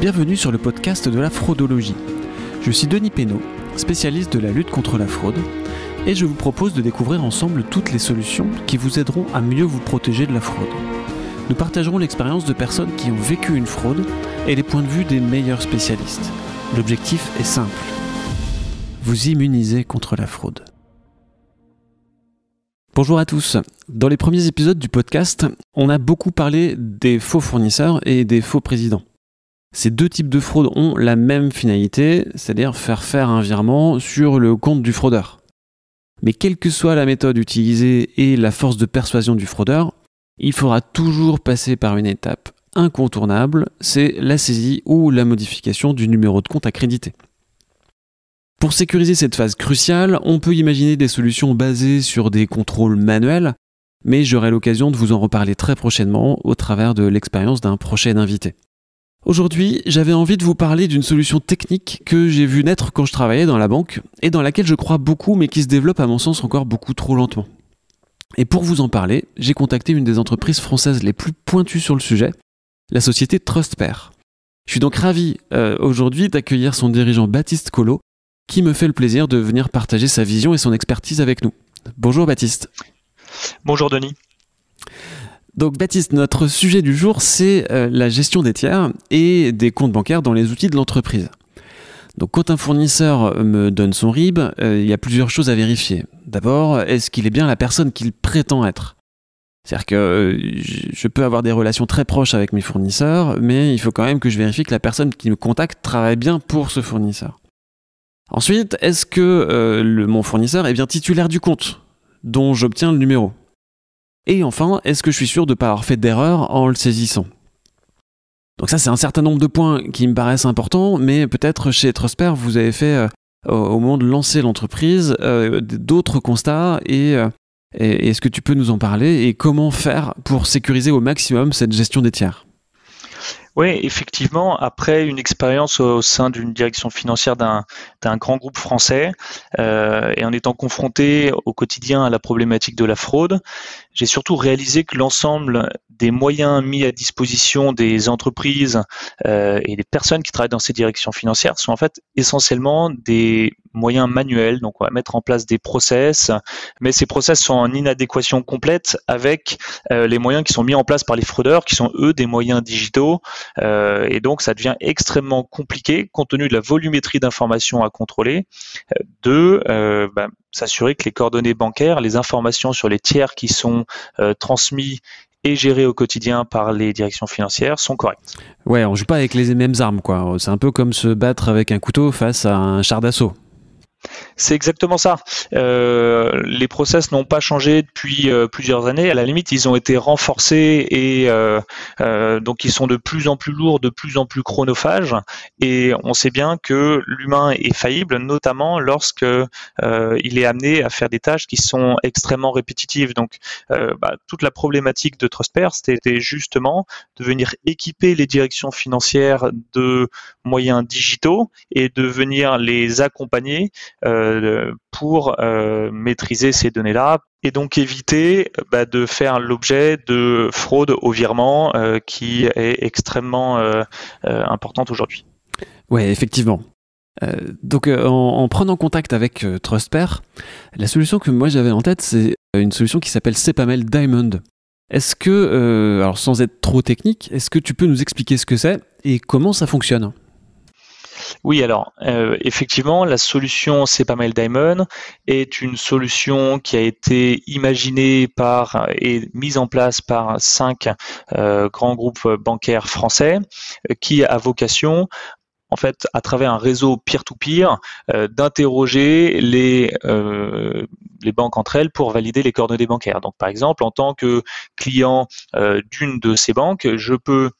Bienvenue sur le podcast de la fraudologie. Je suis Denis Pénaud, spécialiste de la lutte contre la fraude, et je vous propose de découvrir ensemble toutes les solutions qui vous aideront à mieux vous protéger de la fraude. Nous partagerons l'expérience de personnes qui ont vécu une fraude et les points de vue des meilleurs spécialistes. L'objectif est simple. Vous immuniser contre la fraude. Bonjour à tous. Dans les premiers épisodes du podcast, on a beaucoup parlé des faux fournisseurs et des faux présidents. Ces deux types de fraude ont la même finalité, c'est-à-dire faire faire un virement sur le compte du fraudeur. Mais quelle que soit la méthode utilisée et la force de persuasion du fraudeur, il faudra toujours passer par une étape incontournable, c'est la saisie ou la modification du numéro de compte accrédité. Pour sécuriser cette phase cruciale, on peut imaginer des solutions basées sur des contrôles manuels, mais j'aurai l'occasion de vous en reparler très prochainement au travers de l'expérience d'un prochain invité. Aujourd'hui, j'avais envie de vous parler d'une solution technique que j'ai vu naître quand je travaillais dans la banque et dans laquelle je crois beaucoup mais qui se développe à mon sens encore beaucoup trop lentement. Et pour vous en parler, j'ai contacté une des entreprises françaises les plus pointues sur le sujet, la société TrustPair. Je suis donc ravi euh, aujourd'hui d'accueillir son dirigeant Baptiste Collot, qui me fait le plaisir de venir partager sa vision et son expertise avec nous. Bonjour Baptiste. Bonjour Denis. Donc Baptiste, notre sujet du jour, c'est euh, la gestion des tiers et des comptes bancaires dans les outils de l'entreprise. Donc quand un fournisseur me donne son RIB, euh, il y a plusieurs choses à vérifier. D'abord, est-ce qu'il est bien la personne qu'il prétend être? C'est-à-dire que euh, je peux avoir des relations très proches avec mes fournisseurs, mais il faut quand même que je vérifie que la personne qui me contacte travaille bien pour ce fournisseur. Ensuite, est-ce que mon fournisseur est bien titulaire du compte dont j'obtiens le numéro? Et enfin, est-ce que je suis sûr de ne pas avoir fait d'erreur en le saisissant? Donc ça, c'est un certain nombre de points qui me paraissent importants, mais peut-être chez Trusper, vous avez fait, euh, au moment de lancer l'entreprise, euh, d'autres constats euh, et est-ce que tu peux nous en parler et comment faire pour sécuriser au maximum cette gestion des tiers? Oui, effectivement, après une expérience au sein d'une direction financière d'un grand groupe français euh, et en étant confronté au quotidien à la problématique de la fraude, j'ai surtout réalisé que l'ensemble des moyens mis à disposition des entreprises euh, et des personnes qui travaillent dans ces directions financières sont en fait essentiellement des moyens manuels. Donc, on va mettre en place des process, mais ces process sont en inadéquation complète avec euh, les moyens qui sont mis en place par les fraudeurs, qui sont eux des moyens digitaux. Euh, et donc, ça devient extrêmement compliqué, compte tenu de la volumétrie d'informations à contrôler, euh, de bah, s'assurer que les coordonnées bancaires, les informations sur les tiers qui sont transmis et gérés au quotidien par les directions financières sont correctes. Ouais, on joue pas avec les mêmes armes, quoi. C'est un peu comme se battre avec un couteau face à un char d'assaut. C'est exactement ça. Euh, les process n'ont pas changé depuis euh, plusieurs années. À la limite, ils ont été renforcés et euh, donc ils sont de plus en plus lourds, de plus en plus chronophages. Et on sait bien que l'humain est faillible, notamment lorsque il est amené à faire des tâches qui sont extrêmement répétitives. Donc, bah, toute la problématique de Trustper, c'était justement de venir équiper les directions financières de moyens digitaux et de venir les accompagner pour euh, maîtriser ces données-là et donc éviter bah, de faire l'objet de fraude au virement euh, qui est extrêmement importante aujourd'hui. Oui, effectivement. donc en, prenant contact avec Trustpair, la solution que moi j'avais en tête, c'est une solution qui s'appelle Cepamel Diamond. Est-ce que, alors sans être trop technique, est-ce que tu peux nous expliquer ce que c'est et comment ça fonctionne? Oui, alors euh, effectivement, la solution Mail Diamond est une solution qui a été imaginée par et mise en place par cinq euh, grands groupes bancaires français euh, qui a vocation en fait, à travers un réseau peer-to-peer, d'interroger les, les banques entre elles pour valider les coordonnées bancaires. Donc, par exemple, en tant que client d'une de ces banques, je peux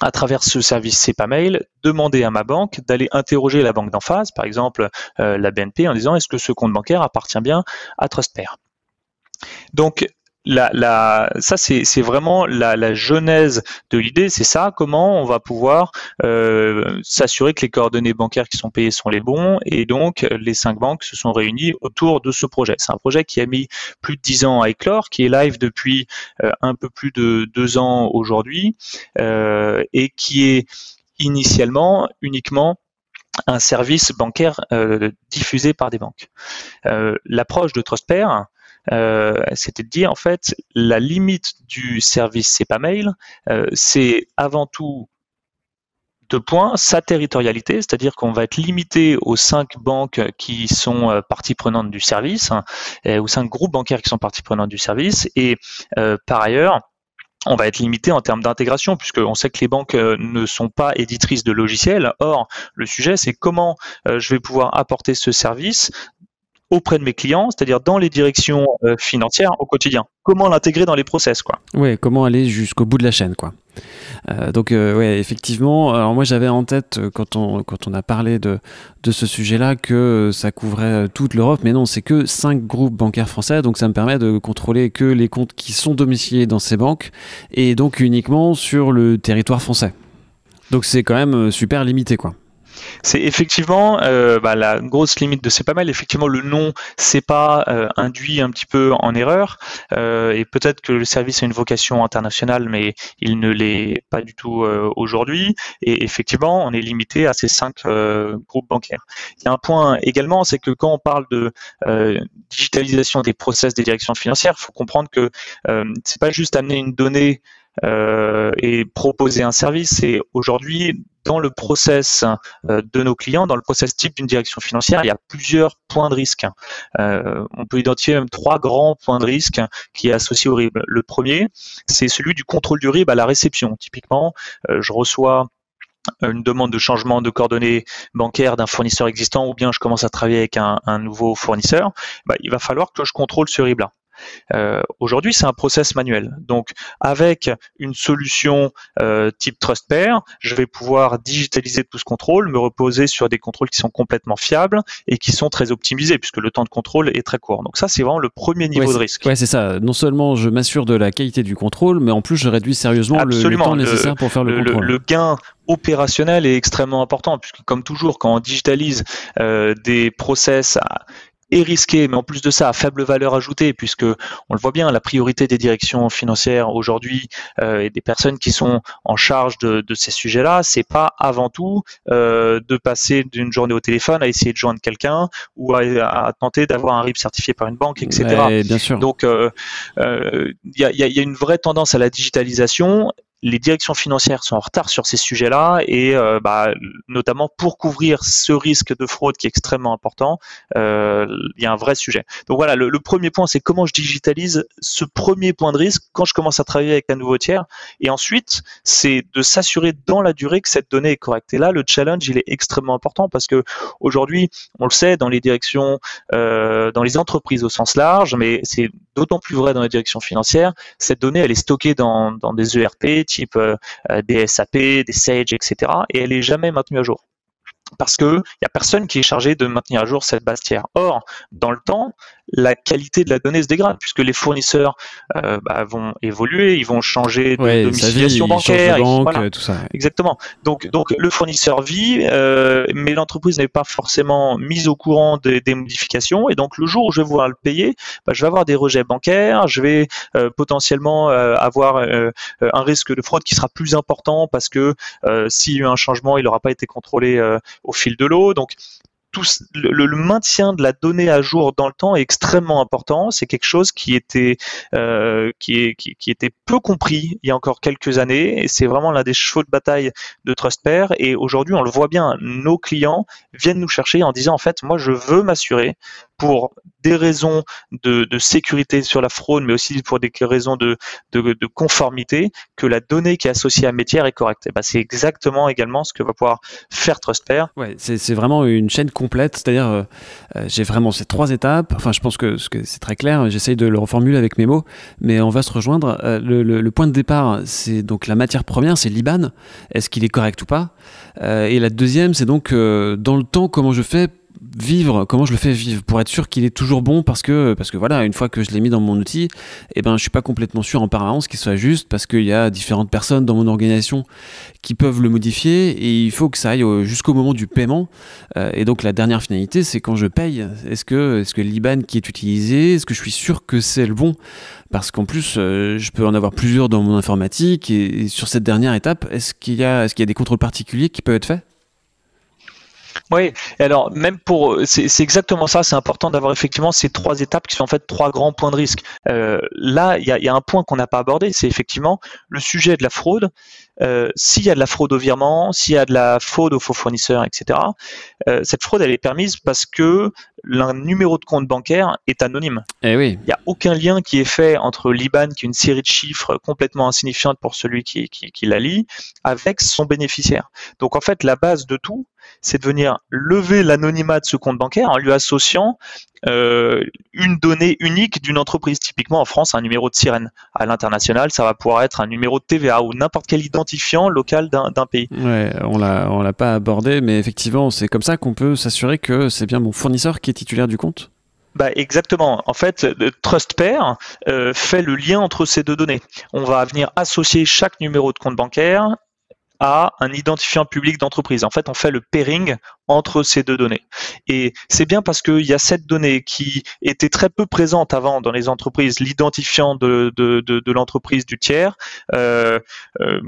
à travers ce service C'est pas mail, demander à ma banque d'aller interroger la banque d'en face, par exemple euh, la BNP, en disant est-ce que ce compte bancaire appartient bien à TrustPair Donc la, ça c'est vraiment la, genèse de l'idée, c'est ça, comment on va pouvoir euh, s'assurer que les coordonnées bancaires qui sont payées sont les bons, et donc les cinq banques se sont réunies autour de ce projet. C'est un projet qui a mis plus de dix ans à éclore, qui est live depuis euh, un peu plus de deux ans aujourd'hui, euh, et qui est initialement uniquement un service bancaire diffusé par des banques. L'approche de TrustPair, c'était de dire en fait la limite du service c'est mail, c'est avant tout deux points, sa territorialité, c'est-à-dire qu'on va être limité aux cinq banques qui sont euh, parties prenantes du service, hein, aux cinq groupes bancaires qui sont parties prenantes du service, et euh, par ailleurs, on va être limité en termes d'intégration, puisqu'on sait que les banques euh, ne sont pas éditrices de logiciels. Or, le sujet, c'est comment je vais pouvoir apporter ce service auprès de mes clients, c'est-à-dire dans les directions financières au quotidien. Comment l'intégrer dans les process, quoi. Ouais, comment aller jusqu'au bout de la chaîne, quoi. Euh, donc euh, ouais, effectivement. Alors moi j'avais en tête euh, quand on quand on a parlé de de ce sujet-là que ça couvrait toute l'Europe, mais non, c'est que cinq groupes bancaires français. Donc ça me permet de contrôler que les comptes qui sont domiciliés dans ces banques et donc uniquement sur le territoire français. Donc c'est quand même super limité quoi. C'est effectivement euh, bah, la grosse limite de C'est pas mal. Effectivement, le nom c'est pas euh, induit un petit peu en erreur euh, et peut-être que le service a une vocation internationale, mais il ne l'est pas du tout aujourd'hui. Et effectivement, on est limité à ces cinq groupes bancaires. Il y a un point également, c'est que quand on parle de digitalisation des process des directions financières, il faut comprendre que c'est pas juste amener une donnée et proposer un service. C'est aujourd'hui dans le process euh, de nos clients, dans le process type d'une direction financière, il y a plusieurs points de risque. Euh, on peut identifier même trois grands points de risque qui est associé au RIB. Le premier, c'est celui du contrôle du RIB à la réception. Typiquement, je reçois une demande de changement de coordonnées bancaires d'un fournisseur existant ou bien je commence à travailler avec un, nouveau fournisseur, bah, il va falloir que je contrôle ce RIB-là. Euh, aujourd'hui, c'est un process manuel. Donc, avec une solution euh, type TrustPair, je vais pouvoir digitaliser tout ce contrôle, me reposer sur des contrôles qui sont complètement fiables et qui sont très optimisés, puisque le temps de contrôle est très court. Donc ça, c'est vraiment le premier niveau de risque. Ouais, c'est ça. Non seulement je m'assure de la qualité du contrôle, mais en plus, je réduis sérieusement le, temps nécessaire pour faire le, contrôle. Le, gain opérationnel est extrêmement important, puisque comme toujours, quand on digitalise euh, des process est risqué, mais en plus de ça, à faible valeur ajoutée, puisque on le voit bien, la priorité des directions financières aujourd'hui euh, et des personnes qui sont en charge de, de ces sujets-là, c'est pas avant tout euh, de passer d'une journée au téléphone à essayer de joindre quelqu'un ou à, à tenter d'avoir un RIP certifié par une banque, etc. bien sûr. Donc, euh, euh, il y, a, y, a, une vraie tendance à la digitalisation les directions financières sont en retard sur ces sujets-là et euh, bah, notamment pour couvrir ce risque de fraude qui est extrêmement important, euh, il y a un vrai sujet. Donc voilà, le, premier point, c'est comment je digitalise ce premier point de risque quand je commence à travailler avec un nouveau tiers. Et ensuite, c'est de s'assurer dans la durée que cette donnée est correcte. Et là, le challenge, il est extrêmement important parce que aujourd'hui, on le sait, dans les directions, euh, dans les entreprises au sens large, mais c'est d'autant plus vrai dans les directions financières, cette donnée, elle est stockée dans, dans des ERP, type euh, euh, des SAP, des Sage, etc. Et elle est jamais maintenue à jour parce que il y a personne qui est chargé de maintenir à jour cette base. Or, dans le temps, la qualité de la donnée se dégrade puisque les fournisseurs euh, bah, vont évoluer, ils vont changer de domiciliation bancaire, tout ça. Exactement. Donc, donc le fournisseur vit, euh, mais l'entreprise n'est pas forcément mise au courant des, des, modifications et donc le jour où je vais vouloir le payer, bah, je vais avoir des rejets bancaires, je vais euh, potentiellement euh, avoir euh, un risque de fraude qui sera plus important parce que s'il y a eu un changement, il n'aura pas été contrôlé au fil de l'eau. Donc tout le, maintien de la donnée à jour dans le temps est extrêmement important. C'est quelque chose qui était euh, qui, était peu compris il y a encore quelques années. Et c'est vraiment l'un des chevaux de bataille de TrustPair. Et aujourd'hui, on le voit bien, nos clients viennent nous chercher en disant en fait, moi, je veux m'assurer pour des raisons de, sécurité sur la fraude, mais aussi pour des raisons de, conformité, que la donnée qui est associée à Métier est correcte. Et ben, c'est exactement également ce que va pouvoir faire TrustPair. Ouais, c'est vraiment une chaîne complète, c'est-à-dire euh, euh, j'ai vraiment ces trois étapes. Enfin, je pense que, que c'est très clair. J'essaye de le reformuler avec mes mots, mais on va se rejoindre. Euh, le, point de départ, c'est donc la matière première, c'est l'IBAN. Est-ce qu'il est correct ou pas? Et la deuxième, c'est donc dans le temps comment je fais vivre, comment je le fais vivre pour être sûr qu'il est toujours bon parce que, parce que voilà, une fois que je l'ai mis dans mon outil, eh ben, je suis pas complètement sûr en permanence qu'il soit juste parce qu'il y a différentes personnes dans mon organisation qui peuvent le modifier et il faut que ça aille jusqu'au moment du paiement. Euh, et donc, la dernière finalité, c'est quand je paye. Est-ce que, est-ce que l'IBAN qui est utilisé, est-ce que je suis sûr que c'est le bon? Parce qu'en plus, euh, je peux en avoir plusieurs dans mon informatique et, sur cette dernière étape, est-ce qu'il y a, est-ce qu'il y a des contrôles particuliers qui peuvent être faits? Oui, alors même pour, c'est exactement ça, c'est important d'avoir effectivement ces trois étapes qui sont en fait trois grands points de risque. Euh, là, il y a, un point qu'on n'a pas abordé, c'est effectivement le sujet de la fraude. Euh, s'il y a de la fraude au virement, s'il y a de la fraude aux faux fournisseurs, etc., euh, cette fraude, elle est permise parce que le numéro de compte bancaire est anonyme. Eh oui. Il n'y a aucun lien qui est fait entre l'IBAN, qui est une série de chiffres complètement insignifiante pour celui qui, qui, qui la lit, avec son bénéficiaire. Donc en fait, la base de tout, c'est de venir lever l'anonymat de ce compte bancaire en lui associant euh, une donnée unique d'une entreprise. Typiquement en France, un numéro de sirène. À l'international, ça va pouvoir être un numéro de TVA ou n'importe quel identifiant local d'un pays. Ouais, on l'a, on l'a pas abordé, mais effectivement, c'est comme ça qu'on peut s'assurer que c'est bien mon fournisseur qui titulaire du compte. Bah exactement. En fait, TrustPair euh, fait le lien entre ces deux données. On va venir associer chaque numéro de compte bancaire à un identifiant public d'entreprise. En fait, on fait le pairing entre ces deux données. Et c'est bien parce qu'il y a cette donnée qui était très peu présente avant dans les entreprises, l'identifiant de, de, l'entreprise du tiers. Euh, euh,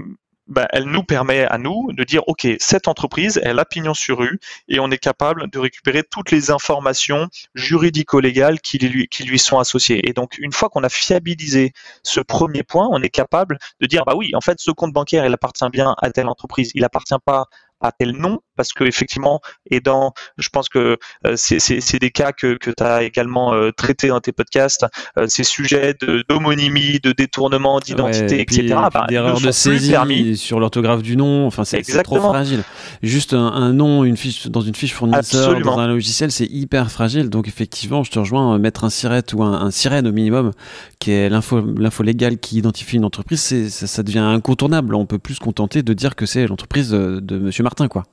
bah, elle nous permet à nous de dire, OK, cette entreprise, elle a pignon sur rue et on est capable de récupérer toutes les informations juridico-légales qui lui, qui lui sont associées. Et donc, une fois qu'on a fiabilisé ce premier point, on est capable de dire, bah oui, en fait, ce compte bancaire, il appartient bien à telle entreprise. Il appartient pas à tel nom parce que effectivement et dans je pense que euh, c'est des cas que, que tu as également euh, traité dans tes podcasts euh, ces sujets d'homonymie de, détournement d'identité etc bah, d'erreur de saisie sur l'orthographe du nom enfin c'est trop fragile. Juste un, nom une fiche dans une fiche fournisseur dans un logiciel c'est hyper fragile. Donc effectivement je te rejoins mettre un siret ou un, un sirène au minimum qui est l'info légale qui identifie une entreprise ça, ça, devient incontournable. On peut plus se contenter de dire que c'est l'entreprise de monsieur Martin quoi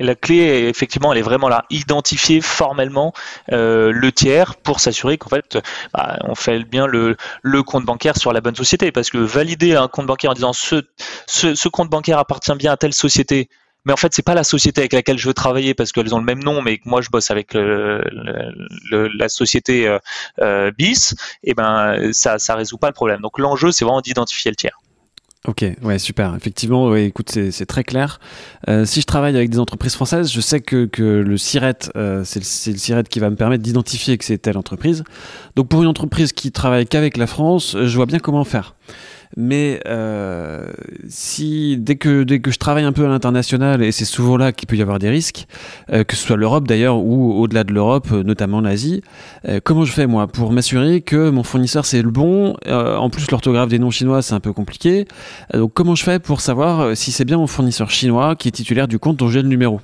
la clé, effectivement, elle est vraiment là. Identifier formellement euh, le tiers pour s'assurer qu'en fait, bah, on fait bien le, compte bancaire sur la bonne société. Parce que valider un compte bancaire en disant ce, compte bancaire appartient bien à telle société, mais en fait c'est pas la société avec laquelle je veux travailler parce qu'elles ont le même nom, mais que moi je bosse avec la société euh, euh, bis, et ben ça ça résout pas le problème. Donc l'enjeu c'est vraiment d'identifier le tiers. Ok, ouais, super. Effectivement, ouais, écoute, c'est très clair. Euh, si je travaille avec des entreprises françaises, je sais que, que le SIRET, euh, c'est le, le SIRET qui va me permettre d'identifier que c'est telle entreprise. Donc pour une entreprise qui travaille qu'avec la France, je vois bien comment faire. Mais euh, si dès que dès que je travaille un peu à l'international, et c'est souvent là qu'il peut y avoir des risques, euh, que ce soit l'Europe d'ailleurs ou au-delà de l'Europe, euh, notamment l'Asie, comment je fais moi pour m'assurer que mon fournisseur c'est le bon En plus, l'orthographe des noms chinois c'est un peu compliqué. donc comment je fais pour savoir si c'est bien mon fournisseur chinois qui est titulaire du compte dont j'ai le numéro?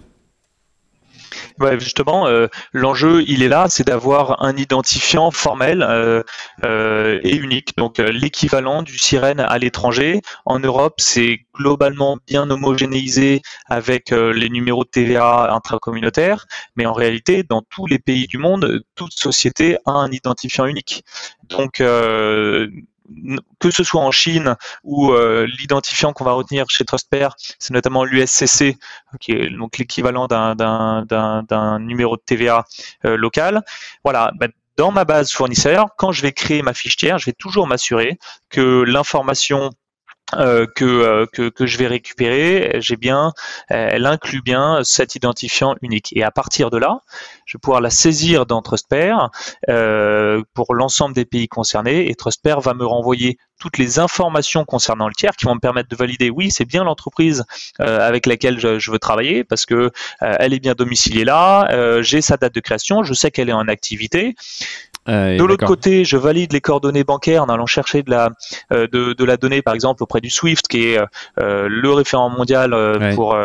Justement, euh, l'enjeu, il est là, c'est d'avoir un identifiant formel euh, euh, et unique. Donc l'équivalent du sirène à l'étranger. En Europe, c'est globalement bien homogénéisé avec les numéros de TVA intracommunautaires, mais en réalité, dans tous les pays du monde, toute société a un identifiant unique. Donc que ce soit en Chine ou euh, l'identifiant qu'on va retenir chez TrustPair, c'est notamment l'USCC, qui est donc l'équivalent d'un numéro de TVA euh, local. Voilà. Bah, dans ma base fournisseur, quand je vais créer ma fiche tiers, je vais toujours m'assurer que l'information euh, que, euh, que, que, je vais récupérer, j'ai bien, elle inclut bien cet identifiant unique. Et à partir de là, je vais pouvoir la saisir dans TrustPair euh, pour l'ensemble des pays concernés et TrustPair va me renvoyer toutes les informations concernant le tiers qui vont me permettre de valider oui c'est bien l'entreprise euh, avec laquelle je, je, veux travailler parce que elle est bien domiciliée là, j'ai sa date de création, je sais qu'elle est en activité. Euh, de l'autre côté, je valide les coordonnées bancaires en allant chercher de la, euh, de, de, la donnée, par exemple, auprès du SWIFT, qui est euh, le référent mondial pour,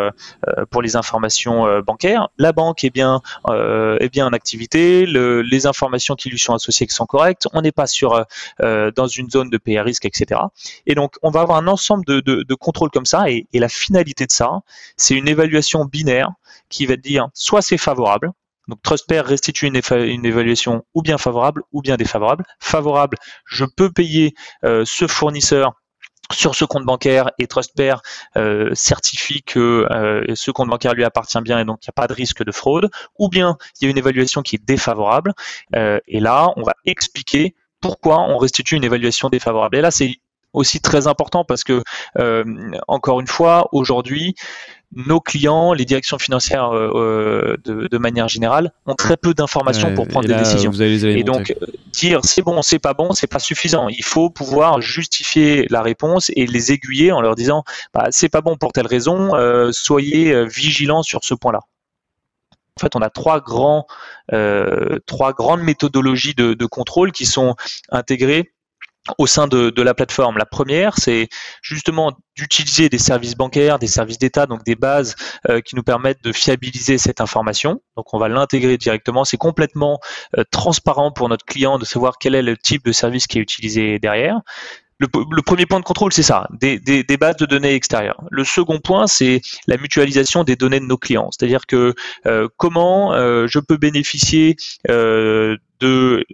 pour les informations bancaires. La banque est bien, est bien en activité, le, les informations qui lui sont associées sont correctes. On n'est pas sur, dans une zone de PA risque etc. Et donc, on va avoir un ensemble de, contrôles comme ça, et, la finalité de ça, c'est une évaluation binaire qui va dire soit c'est favorable, donc TrustPair restitue une, évaluation ou bien favorable ou bien défavorable. Favorable, je peux payer euh, ce fournisseur sur ce compte bancaire et TrustPair euh, certifie que euh, ce compte bancaire lui appartient bien et donc il n'y a pas de risque de fraude, ou bien il y a une évaluation qui est défavorable, et là on va expliquer pourquoi on restitue une évaluation défavorable. Et là c'est aussi très important parce que, euh, encore une fois, aujourd'hui, nos clients, les directions financières euh, euh, de, manière générale, ont très peu d'informations pour prendre des décisions. et donc dire c'est bon, c'est pas bon, c'est pas suffisant. Il faut pouvoir justifier la réponse et les aiguiller en leur disant bah, c'est pas bon pour telle raison, soyez vigilants sur ce point-là. En fait, on a trois trois grandes méthodologies de, de contrôle qui sont intégrées au sein de, la plateforme. La première, c'est justement d'utiliser des services bancaires, des services d'État, donc des bases euh, qui nous permettent de fiabiliser cette information. Donc on va l'intégrer directement. C'est complètement euh, transparent pour notre client de savoir quel est le type de service qui est utilisé derrière. Le, premier point de contrôle, c'est ça, des, bases de données extérieures. Le second point, c'est la mutualisation des données de nos clients. C'est-à-dire que euh, comment je peux bénéficier de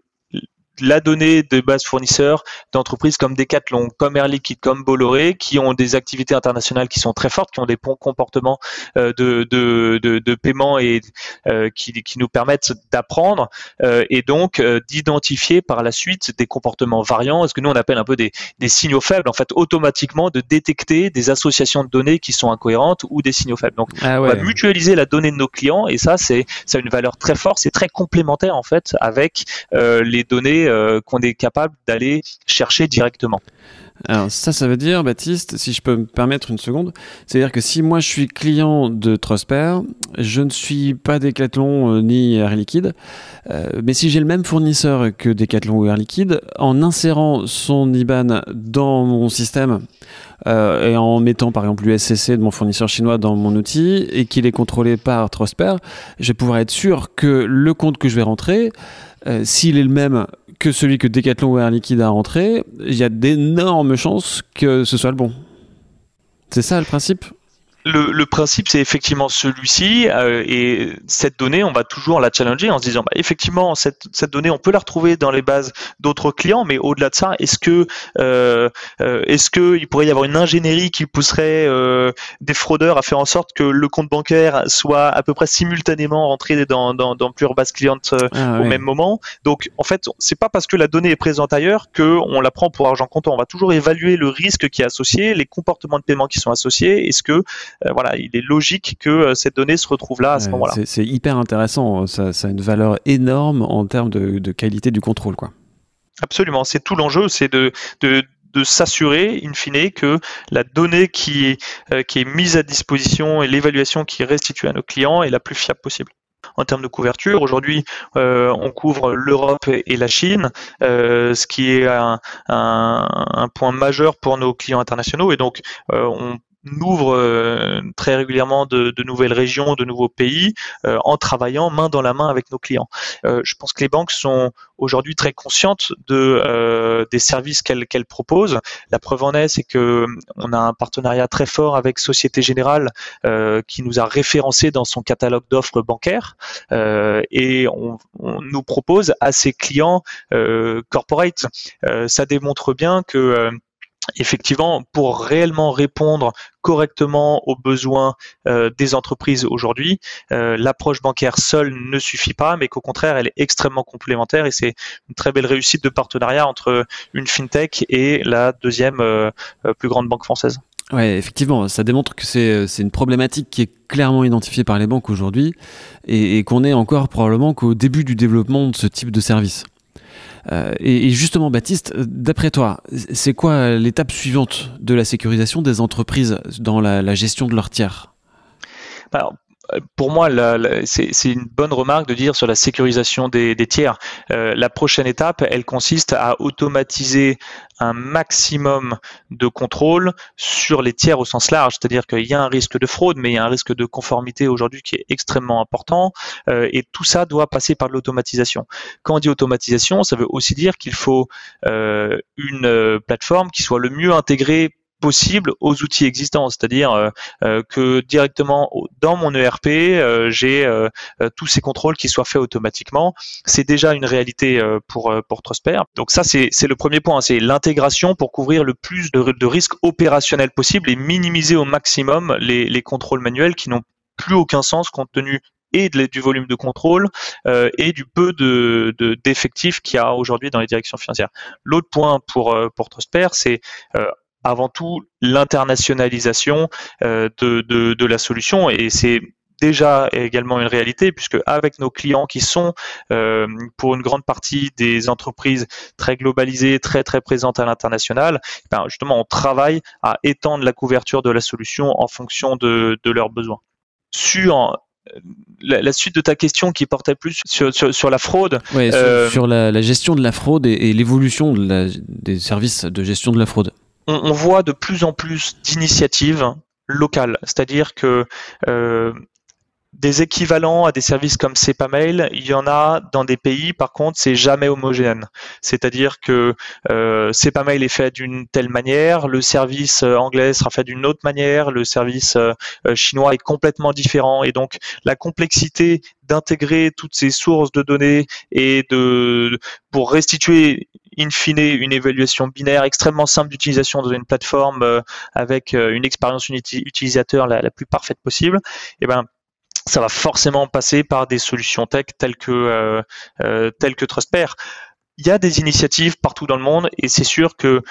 la donnée de base fournisseurs d'entreprises comme Decathlon, comme Air Liquide, comme Bolloré, qui ont des activités internationales qui sont très fortes, qui ont des bons comportements euh, de, de, de, paiement et euh, qui, qui, nous permettent d'apprendre euh, et donc d'identifier par la suite des comportements variants, ce que nous on appelle un peu des, des signaux faibles, en fait automatiquement de détecter des associations de données qui sont incohérentes ou des signaux faibles. Donc ah on va mutualiser la donnée de nos clients et ça c'est ça a une valeur très forte, c'est très complémentaire en fait avec les données euh, qu'on est capable d'aller chercher directement. Alors ça, ça veut dire, Baptiste, si je peux me permettre une seconde, c'est-à-dire que si moi je suis client de Trosper, je ne suis pas Decathlon euh, ni Air Liquide, euh, mais si j'ai le même fournisseur que Decathlon ou Air Liquide, en insérant son IBAN dans mon système et en mettant par exemple l'USCC de mon fournisseur chinois dans mon outil et qu'il est contrôlé par Trosper, je vais pouvoir être sûr que le compte que je vais rentrer, s'il est le même que celui que Decathlon ou Air Liquide a rentré, il y a d'énormes chances que ce soit le bon. C'est ça le principe? Le, principe, c'est effectivement celui-ci, euh, et cette donnée, on va toujours la challenger en se disant, bah, effectivement, cette, cette donnée, on peut la retrouver dans les bases d'autres clients, mais au-delà de ça, est-ce que, euh, euh est-ce que il pourrait y avoir une ingénierie qui pousserait euh, des fraudeurs à faire en sorte que le compte bancaire soit à peu près simultanément rentré dans, dans, dans plusieurs bases clientes ah, au même moment? Donc, en fait, c'est pas parce que la donnée est présente ailleurs que on la prend pour argent comptant. On va toujours évaluer le risque qui est associé, les comportements de paiement qui sont associés. Est-ce que euh, voilà, il est logique que euh, cette donnée se retrouve là à ce moment-là. C'est hyper intéressant. Ça, a une valeur énorme en termes de, qualité du contrôle, quoi. Absolument. C'est tout l'enjeu, c'est de, de s'assurer, in fine, que la donnée qui est, euh, qui est mise à disposition et l'évaluation qui est restituée à nos clients est la plus fiable possible. En termes de couverture, aujourd'hui, on couvre l'Europe et la Chine, ce qui est un, un, point majeur pour nos clients internationaux. Et donc, on ouvre euh, très régulièrement de, nouvelles régions, de nouveaux pays, euh, en travaillant main dans la main avec nos clients. Euh, je pense que les banques sont aujourd'hui très conscientes de des services qu'elles qu'elles proposent. La preuve en est, c'est que on a un partenariat très fort avec Société Générale qui nous a référencé dans son catalogue d'offres bancaires et on, on, nous propose à ses clients corporate. ça démontre bien que effectivement, pour réellement répondre correctement aux besoins euh, des entreprises aujourd'hui, euh, l'approche bancaire seule ne suffit pas, mais qu'au contraire, elle est extrêmement complémentaire et c'est une très belle réussite de partenariat entre une fintech et la deuxième euh, plus grande banque française. Oui, effectivement, ça démontre que c'est une problématique qui est clairement identifiée par les banques aujourd'hui et, et qu'on est encore probablement qu'au début du développement de ce type de service. Euh, et, justement, Baptiste, d'après toi, c'est quoi l'étape suivante de la sécurisation des entreprises dans la, gestion de leurs tiers? Pour moi, c'est une bonne remarque de dire sur la sécurisation des, tiers. Euh, la prochaine étape, elle consiste à automatiser un maximum de contrôle sur les tiers au sens large, c'est-à-dire qu'il y a un risque de fraude, mais il y a un risque de conformité aujourd'hui qui est extrêmement important, euh, et tout ça doit passer par l'automatisation. Quand on dit automatisation, ça veut aussi dire qu'il faut euh, une plateforme qui soit le mieux intégrée possible aux outils existants, c'est-à-dire euh, euh, que directement dans mon ERP, euh, j'ai tous ces contrôles qui soient faits automatiquement. C'est déjà une réalité pour pour. Donc ça c'est le premier point, c'est l'intégration pour couvrir le plus de, risques opérationnels possibles et minimiser au maximum les, les contrôles manuels qui n'ont plus aucun sens compte tenu et du volume de contrôle et du peu de d'effectifs qu'il y a aujourd'hui dans les directions financières. L'autre point pour pour c'est avant tout l'internationalisation euh, de, de, de, la solution et c'est déjà également une réalité puisque avec nos clients qui sont euh, pour une grande partie des entreprises très globalisées, très très présentes à l'international, ben justement on travaille à étendre la couverture de la solution en fonction de, de leurs besoins. Sur la, suite de ta question qui portait plus sur, sur, la fraude. Ouais, sur, euh, la, gestion de la fraude et, et l'évolution de des services de gestion de la fraude on, voit de plus en plus d'initiatives locales, c'est-à-dire que euh, des équivalents à des services comme CEPAMail, il y en a dans des pays, par contre, c'est jamais homogène. C'est-à-dire que euh, CEPAMail est fait d'une telle manière, le service euh, anglais sera fait d'une autre manière, le service euh, chinois est complètement différent, et donc la complexité d'intégrer toutes ces sources de données et de pour restituer in fine une évaluation binaire extrêmement simple d'utilisation dans une plateforme avec une expérience utilisateur la, la, plus parfaite possible, et eh ben ça va forcément passer par des solutions tech telles que euh, euh, telles que Trustpair. Il y a des initiatives partout dans le monde et c'est sûr que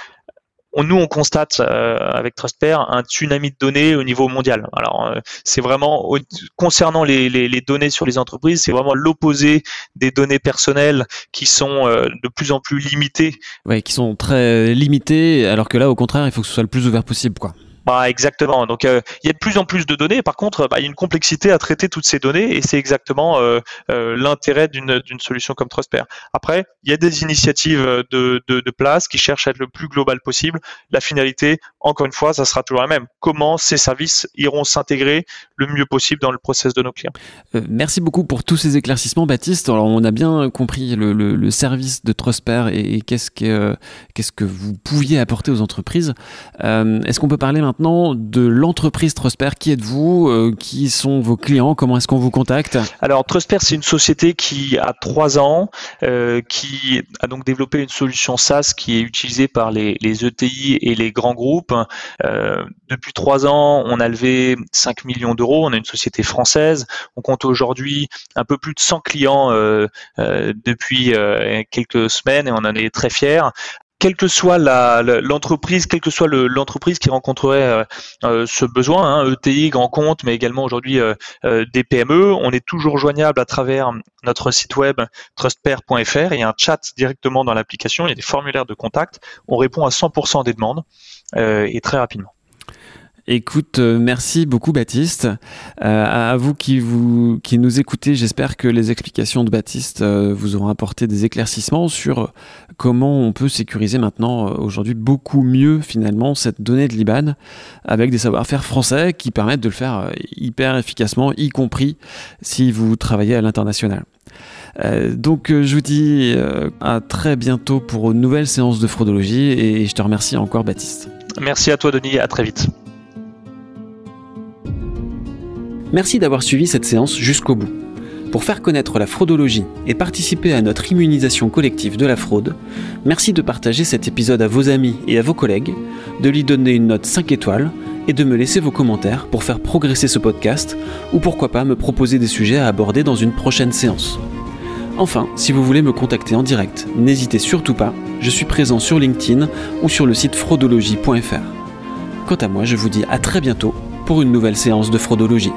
nous, on constate euh, avec Trustpair un tsunami de données au niveau mondial. Alors, c'est vraiment concernant les, données sur les entreprises, c'est vraiment l'opposé des données personnelles qui sont de plus en plus limitées. Oui, qui sont très limitées, alors que là, au contraire, il faut que ce soit le plus ouvert possible, quoi. Bah, exactement. Donc euh, il y a de plus en plus de données. Par contre, bah, il y a une complexité à traiter toutes ces données et c'est exactement euh, euh, l'intérêt d'une solution comme Trustpair. Après, il y a des initiatives de, place qui cherchent à être le plus global possible. La finalité, encore une fois, ça sera toujours la même. Comment ces services iront s'intégrer le mieux possible dans le process de nos clients. merci beaucoup pour tous ces éclaircissements, Baptiste. Alors on a bien compris le, service de Trustpair et, et qu'est-ce que qu'est-ce que vous pouviez apporter aux entreprises. Est-ce qu'on peut parler maintenant maintenant de l'entreprise Trusper. Qui êtes-vous euh, Qui sont vos clients Comment est-ce qu'on vous contacte? Alors Trusper, c'est une société qui a trois ans, euh, qui a donc développé une solution SaaS qui est utilisée par les, ETI et les grands groupes. Euh, depuis trois ans, on a levé 5 millions d'euros. On a une société française. On compte aujourd'hui un peu plus de 100 clients depuis quelques semaines et on en est très fiers quelle que soit l'entreprise, quelle que soit l'entreprise qui rencontrerait euh, euh, ce besoin, hein, ETI, grand compte, mais également aujourd'hui euh, des PME, on est toujours joignable à travers notre site web trustpair.fr. Il y a un chat directement dans l'application, il y a des formulaires de contact. On répond à 100% des demandes et très rapidement. Écoute, euh, merci beaucoup Baptiste. Euh, à vous qui, vous qui nous écoutez, j'espère que les explications de Baptiste euh, vous auront apporté des éclaircissements sur comment on peut sécuriser maintenant aujourd'hui beaucoup mieux finalement cette donnée de Liban avec des savoir-faire français qui permettent de le faire hyper efficacement, y compris si vous travaillez à l'international. donc je vous dis à très bientôt pour une nouvelle séance de fraudologie et je te remercie encore Baptiste. Merci à toi Denis, à très vite. Merci d'avoir suivi cette séance jusqu'au bout. Pour faire connaître la fraudologie et participer à notre immunisation collective de la fraude, merci de partager cet épisode à vos amis et à vos collègues, de lui donner une note 5 étoiles et de me laisser vos commentaires pour faire progresser ce podcast ou pourquoi pas me proposer des sujets à aborder dans une prochaine séance. Enfin, si vous voulez me contacter en direct, n'hésitez surtout pas, je suis présent sur LinkedIn ou sur le site fraudologie.fr. Quant à moi, je vous dis à très bientôt pour une nouvelle séance de fraudologie.